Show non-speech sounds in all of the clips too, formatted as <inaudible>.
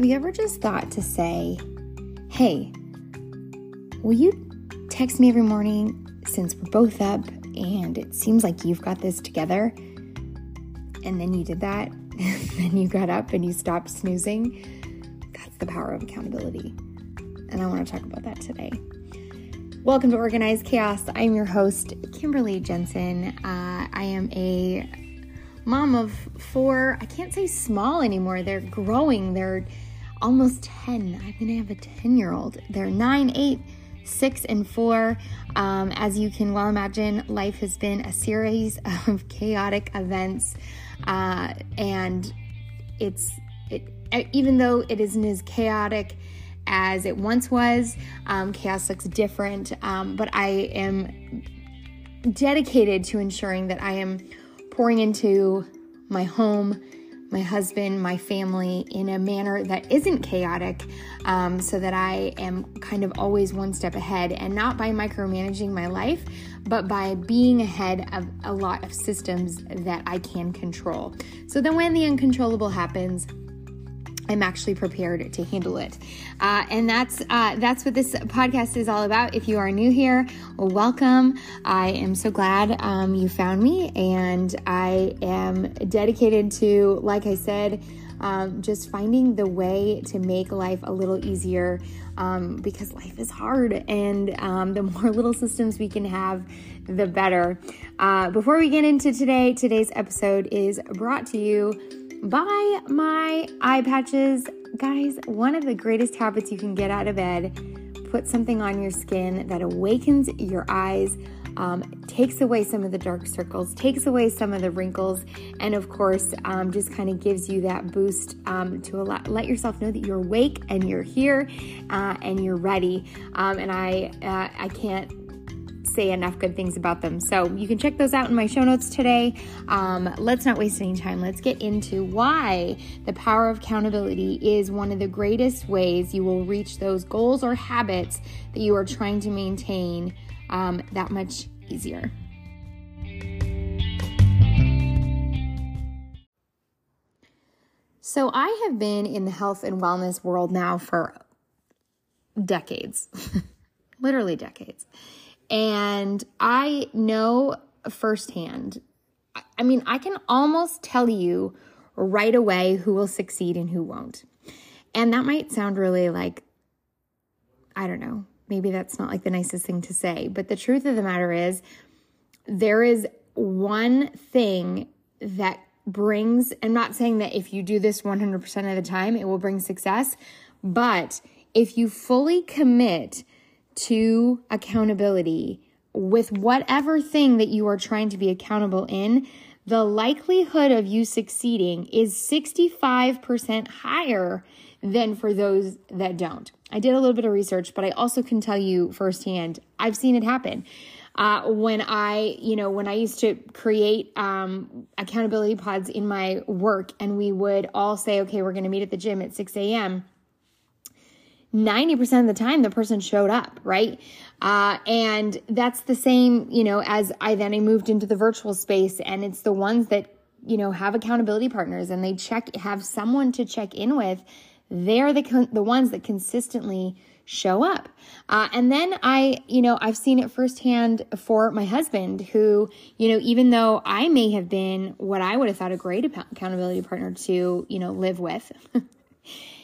Have you ever just thought to say, hey, will you text me every morning since we're both up and it seems like you've got this together? And then you did that, and <laughs> then you got up and you stopped snoozing. That's the power of accountability. And I want to talk about that today. Welcome to Organized Chaos. I'm your host, Kimberly Jensen. Uh, I am a mom of four. I can't say small anymore. They're growing. They're almost 10. I'm going to have a 10 year old. They're nine, eight, six, and four. Um, as you can well imagine, life has been a series <laughs> of chaotic events. Uh, and it's, it, even though it isn't as chaotic as it once was, um, chaos looks different. Um, but I am dedicated to ensuring that I am pouring into my home, my husband, my family in a manner that isn't chaotic, um, so that I am kind of always one step ahead and not by micromanaging my life, but by being ahead of a lot of systems that I can control. So then when the uncontrollable happens, I'm actually prepared to handle it. Uh, and that's uh, that's what this podcast is all about. If you are new here, welcome. I am so glad um, you found me, and I am dedicated to, like I said, um, just finding the way to make life a little easier um, because life is hard, and um, the <laughs> more little systems we can have, the better. Uh, before we get into today, today's episode is brought to you by my eye patches. Guys, one of the greatest habits you can get out of bed, put something on your skin that awakens your eyes, um, takes away some of the dark circles, takes away some of the wrinkles, and of course, um, just kind of gives you that boost um, to allow, let yourself know that you're awake and you're here uh, and you're ready. Um, and I, uh, I can't say enough good things about them. So you can check those out in my show notes today. Um, let's not waste any time. Let's get into why the power of accountability is one of the greatest ways you will reach those goals or habits that you are trying to maintain um, that much easier. So, I have been in the health and wellness world now for decades, <laughs> literally decades. And I know firsthand, I mean, I can almost tell you right away who will succeed and who won't. And that might sound really like, I don't know, maybe that's not like the nicest thing to say. But the truth of the matter is, there is one thing that brings, I'm not saying that if you do this 100% of the time, it will bring success, but if you fully commit to accountability with whatever thing that you are trying to be accountable in, the likelihood of you succeeding is 65% higher than for those that don't. I did a little bit of research, but I also can tell you firsthand, I've seen it happen. Uh, when I, you know, when I used to create um, accountability pods in my work, and we would all say, okay, we're going to meet at the gym at 6 a.m. 90% of the time the person showed up, right? Uh, and that's the same, you know, as I then I moved into the virtual space and it's the ones that, you know, have accountability partners and they check, have someone to check in with. They're the, the ones that consistently show up. Uh, and then I, you know, I've seen it firsthand for my husband who, you know, even though I may have been what I would have thought a great accountability partner to, you know, live with. <laughs>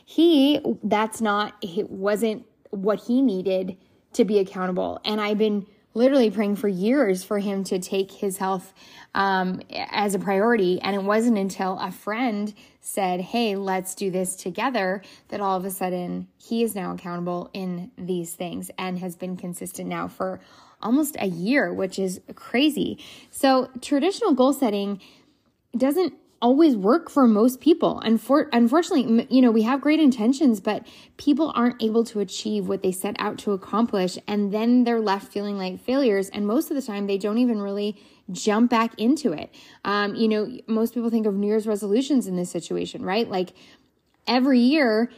he that's not it wasn't what he needed to be accountable. And i've been literally praying for years for him to take his health um, as a priority. And it wasn't until a friend said hey let's do this together that all of a sudden he is now accountable in these things and has been consistent now for almost a year which is crazy. So traditional goal setting doesn't always work for most people. And for, unfortunately, you know, we have great intentions, but people aren't able to achieve what they set out to accomplish. And then they're left feeling like failures. And most of the time, they don't even really jump back into it. Um, you know, most people think of New Year's resolutions in this situation, right? Like every year,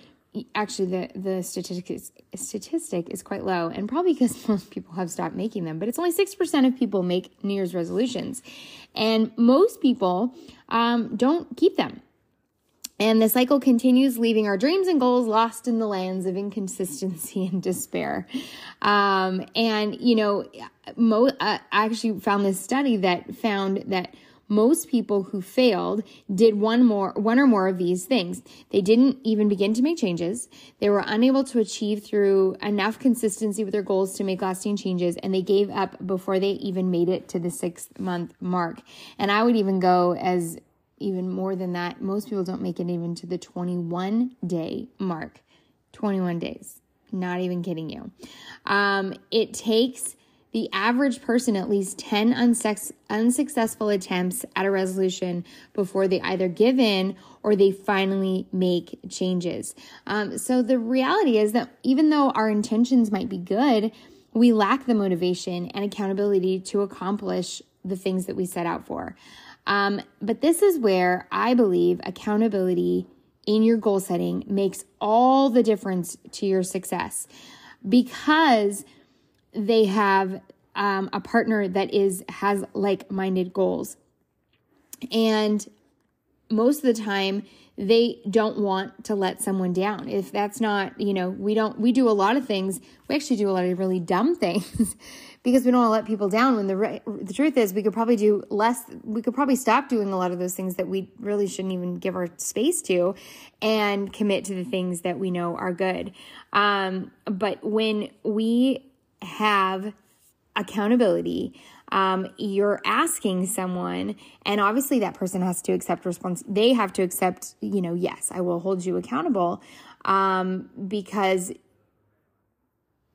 actually the the statistic is, statistic is quite low and probably because <laughs> most people have stopped making them but it's only 6% of people make new year's resolutions and most people um, don't keep them And the cycle continues, leaving our dreams and goals lost in the lands of inconsistency <laughs> and despair. Um, and, you know, mo- I actually found this study that found that most people who failed did one more one or more of these things they didn't even begin to make changes they were unable to achieve through enough consistency with their goals to make lasting changes and they gave up before they even made it to the 6 month mark and i would even go as even more than that. Most people don't make it even to the 21 day mark. 21 days. Not even kidding you. Um, it takes the average person at least 10 unsex- unsuccessful attempts at a resolution before they either give in or they finally make changes. Um, so the reality is that even though our intentions might be good, we lack the motivation and accountability to accomplish the things that we set out for. Um, but this is where I believe accountability in your goal setting makes all the difference to your success because they have um, a partner that is has like-minded goals. And most of the time they don't want to let someone down. If that's not you know we don't we do a lot of things. We actually do a lot of really dumb <laughs> things because we don't want to let people down when the re- the truth is we could probably do less we could probably stop doing a lot of those things that we really shouldn't even give our space to and commit to the things that we know are good. Um, but when we have accountability um, you're asking someone and obviously that person has to accept response they have to accept you know yes i will hold you accountable um, because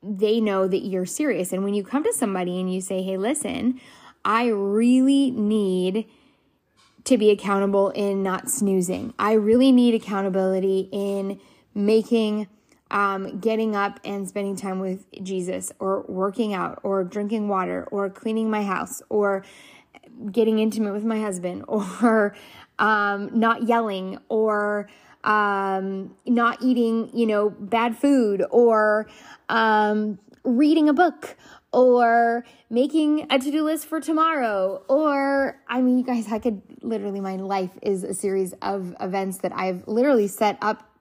they know that you're serious. And when you come to somebody and you say, hey, listen, I really need to be accountable in not snoozing. I really need accountability in making, um, getting up and spending time with Jesus, or working out, or drinking water, or cleaning my house, or getting intimate with my husband, <laughs> or um, not yelling, or um, not eating, you know, bad food or um, reading a book or making a to-do list for tomorrow or i mean you guys i could literally my life is a series of events that i've literally set up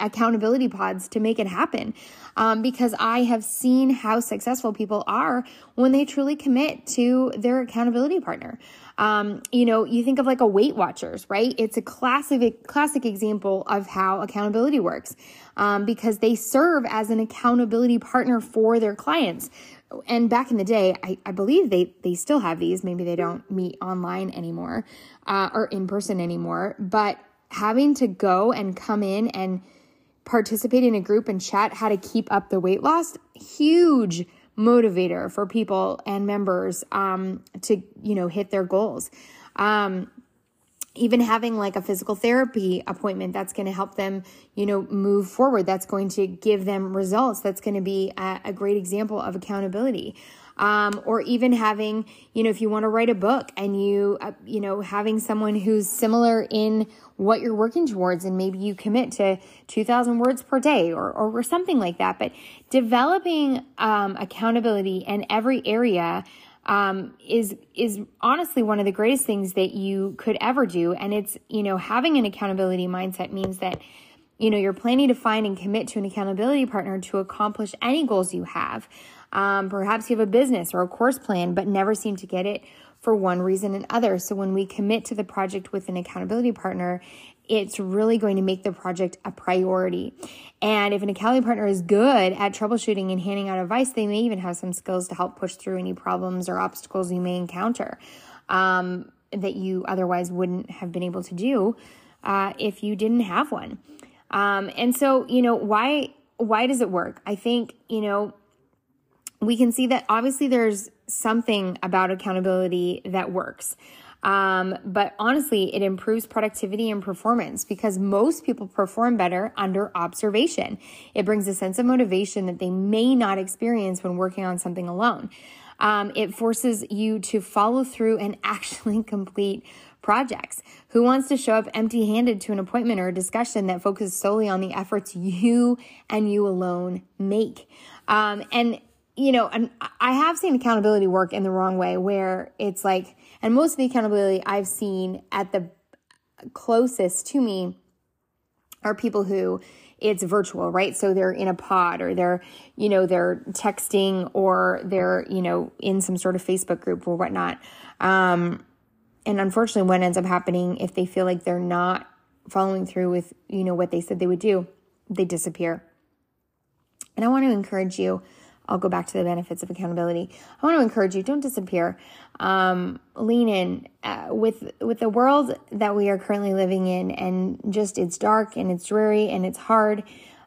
accountability pods to make it happen um, because I have seen how successful people are when they truly commit to their accountability partner. Um, you know, you think of like a Weight Watchers, right? It's a classic classic example of how accountability works um, because they serve as an accountability partner for their clients. And back in the day, I, I believe they they still have these. Maybe they don't meet online anymore uh, or in person anymore, but having to go and come in and participate in a group and chat how to keep up the weight loss, huge motivator for people and members um, to, you know, hit their goals. Um, even having like a physical therapy appointment that's going to help them you know move forward that's going to give them results that's going to be a, a great example of accountability um, or even having, you know, if you want to write a book and you, uh, you know, having someone who's similar in what you're working towards, and maybe you commit to 2,000 words per day or, or, something like that. But developing um, accountability in every area. Um, is is honestly one of the greatest things that you could ever do, and it's you know having an accountability mindset means that you know you're planning to find and commit to an accountability partner to accomplish any goals you have um, perhaps you have a business or a course plan, but never seem to get it for one reason and other. So when we commit to the project with an accountability partner, it's really going to make the project a priority. And if an accountability partner is good at troubleshooting and handing out advice, they may even have some skills to help push through any problems or obstacles you may encounter um, that you otherwise wouldn't have been able to do uh, if you didn't have one. Um, and so, you know, why why does it work? I think you know we can see that obviously there's something about accountability that works. Um, but honestly, it improves productivity and performance because most people perform better under observation. It brings a sense of motivation that they may not experience when working on something alone. Um, it forces you to follow through and <laughs> actually complete projects. Who wants to show up empty handed to an appointment or a discussion that focuses solely on the efforts you and you alone make? Um, and you know, and I have seen accountability work in the wrong way where it's like, and most of the accountability I've seen at the closest to me are people who it's virtual, right? So they're in a pod or they're, you know, they're texting or they're, you know, in some sort of Facebook group or whatnot. Um, and unfortunately, what ends up happening if they feel like they're not following through with, you know, what they said they would do, they disappear. And I want to encourage you. I'll go back to the benefits of accountability. I want to encourage you: don't disappear. Um, lean in uh, with with the world that we are currently living in, and just it's dark and it's dreary and it's hard.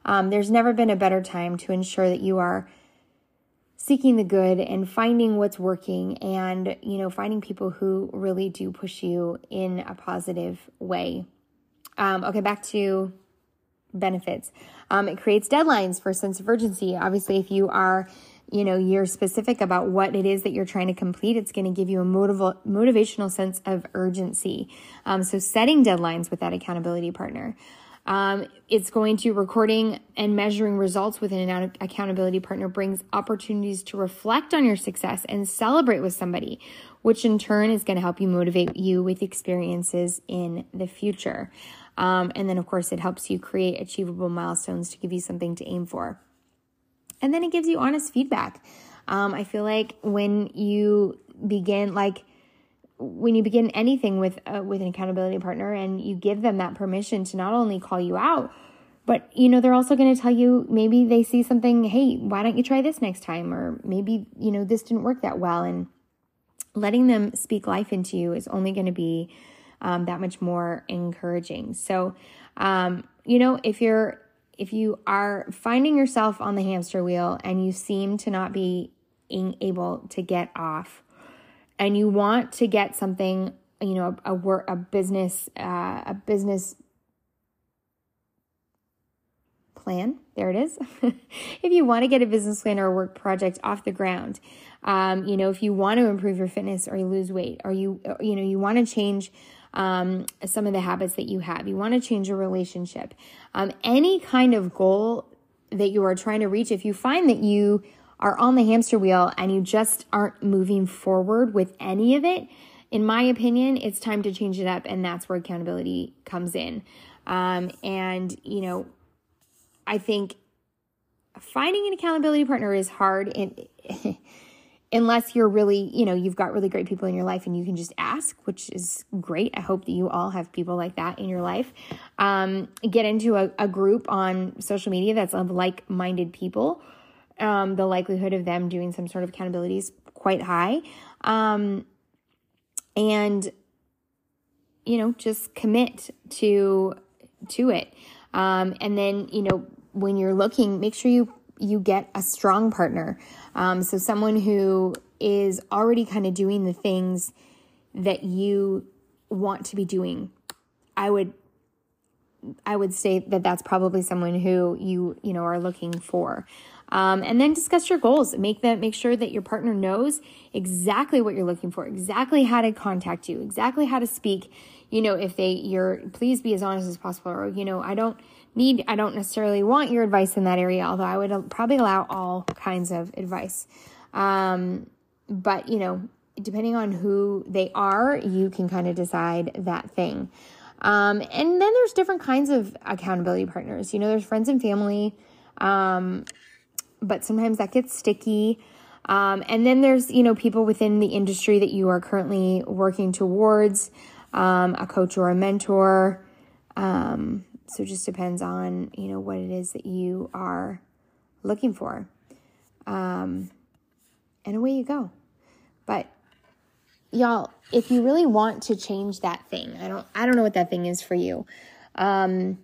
Um, there's never been a better time to ensure that you are seeking the good and finding what's working and you know finding people who really do push you in a positive way um, okay back to benefits um, it creates deadlines for a sense of urgency. Obviously, if you are, you know, you're specific about what it is that you're trying to complete, it's going to give you a motiv- motivational sense of urgency. Um, so setting deadlines with that accountability partner. Um, it's going to recording and measuring results with an accountability partner brings opportunities to reflect on your success and celebrate with somebody, which in turn is going to help you motivate you with experiences in the future. Um, and then, of course, it helps you create achievable milestones to give you something to aim for. And then it gives you honest feedback. Um, I feel like when you begin, like, when you begin anything with uh, with an accountability partner and you give them that permission to not only call you out but you know they're also going to tell you maybe they see something hey why don't you try this next time or maybe you know this didn't work that well and letting them speak life into you is only going to be um, that much more encouraging. So, um, you know, if you're if you are finding yourself on the hamster wheel and you seem to not be able to get off, and you want to get something, you know, a, a work, a business, uh, a business plan. There it is. <laughs> if you want to get a business plan or a work project off the ground, um, you know, if you want to improve your fitness or you lose weight, or you, you know, you want to change um, some of the habits that you have. You want to change your relationship. Um, any kind of goal that you are trying to reach, if you find that you are on the hamster wheel and you just aren't moving forward with any of it, in my opinion, it's time to change it up. And that's where accountability comes in. Um, and, you know, I think finding an accountability partner is hard. And <laughs> unless you're really, you know, you've got really great people in your life and you can just ask, which is great. I hope that you all have people like that in your life. Um, get into a, a, group on social media that's of like minded people. Um, the likelihood of them doing some sort of accountability is quite high. Um, and, you know, just commit to to it. Um, and then, you know, when you're looking, make sure you you get a strong partner. Um, so someone who is already kind of doing the things that you want to be doing. I would I would say that that's probably someone who you you know are looking for. Um, and then discuss your goals. Make that make sure that your partner knows exactly what you're looking for, exactly how to contact you, exactly how to speak. You know, if they you're please be as honest as possible, or you know, I don't need, I don't necessarily want your advice in that area, although I would probably allow all kinds of advice. Um, but, you know, depending on who they are, you can kind of decide that thing. Um, and then there's different kinds of accountability partners. You know, there's friends and family, um, but sometimes that gets sticky. Um, and then there's, you know, people within the industry that you are currently working towards, um, a coach or a mentor. Um, so it just depends on, you know, what it is that you are looking for. Um, and away you go. But y'all, if you really want to change that thing, I don't I don't know what that thing is for you. Um,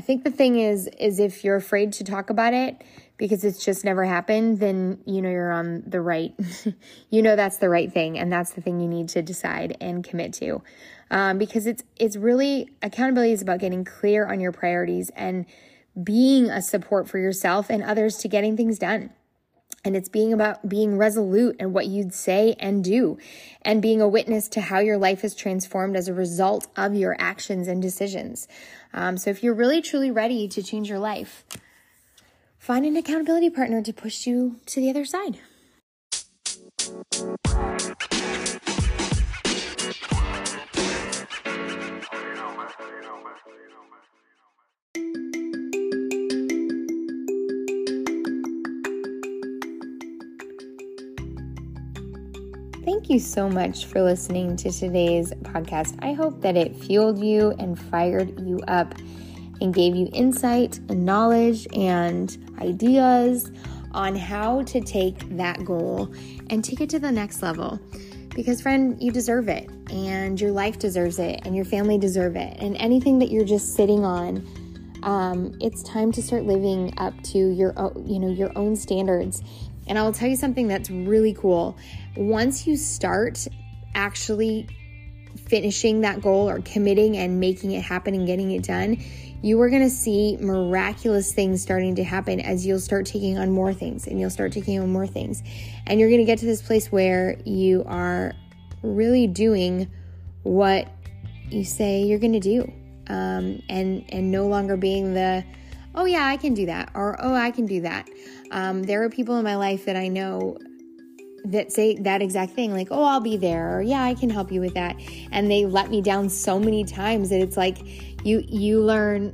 I think the thing is is if you're afraid to talk about it because it's just never happened, then you know you're on the right <laughs> you know that's the right thing and that's the thing you need to decide and commit to. Um, because it's it's really accountability is about getting clear on your priorities and being a support for yourself and others to getting things done. And it's being about being resolute and what you'd say and do, and being a witness to how your life is transformed as a result of your actions and decisions. Um, so, if you're really truly ready to change your life, find an accountability partner to push you to the other side. You so much for listening to today's podcast. I hope that it fueled you and fired you up and gave you insight and knowledge and ideas on how to take that goal and take it to the next level. Because, friend, you deserve it, and your life deserves it, and your family deserve it, and anything that you're just sitting on. Um, it's time to start living up to your, you know, your own standards. And I will tell you something that's really cool. Once you start actually finishing that goal or committing and making it happen and getting it done, you are going to see miraculous things starting to happen as you'll start taking on more things and you'll start taking on more things. And you're going to get to this place where you are really doing what you say you're going to do. Um, and and no longer being the oh yeah I can do that or oh I can do that. Um, there are people in my life that I know that say that exact thing like oh I'll be there or yeah I can help you with that. And they let me down so many times that it's like you you learn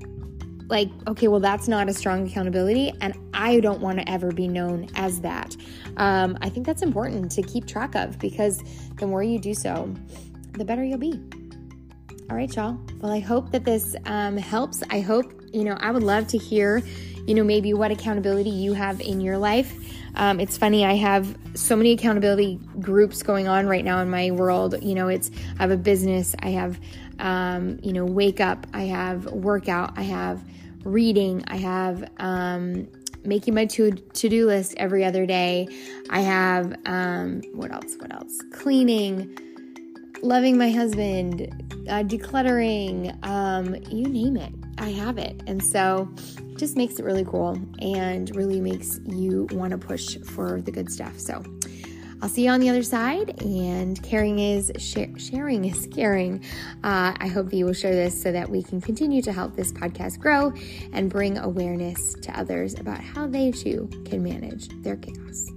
like okay well that's not a strong accountability and i don't want to ever be known as that. Um, i think that's important to keep track of because the more you do so the better you'll be. All right y'all. Well i hope that this um, helps. I hope you know i would love to hear you know maybe what accountability you have in your life um, it's funny i have so many accountability groups going on right now in my world you know it's i have a business i have um, you know, wake up, I have workout, I have reading, I have um, making my to do list every other day. I have um, what else? What else? Cleaning, loving my husband, uh, decluttering, um, you name it. I have it, and so just makes it really cool and really makes you want to push for the good stuff. So. I'll see you on the other side. And caring is sharing is caring. Uh, I hope that you will share this so that we can continue to help this podcast grow and bring awareness to others about how they too can manage their chaos.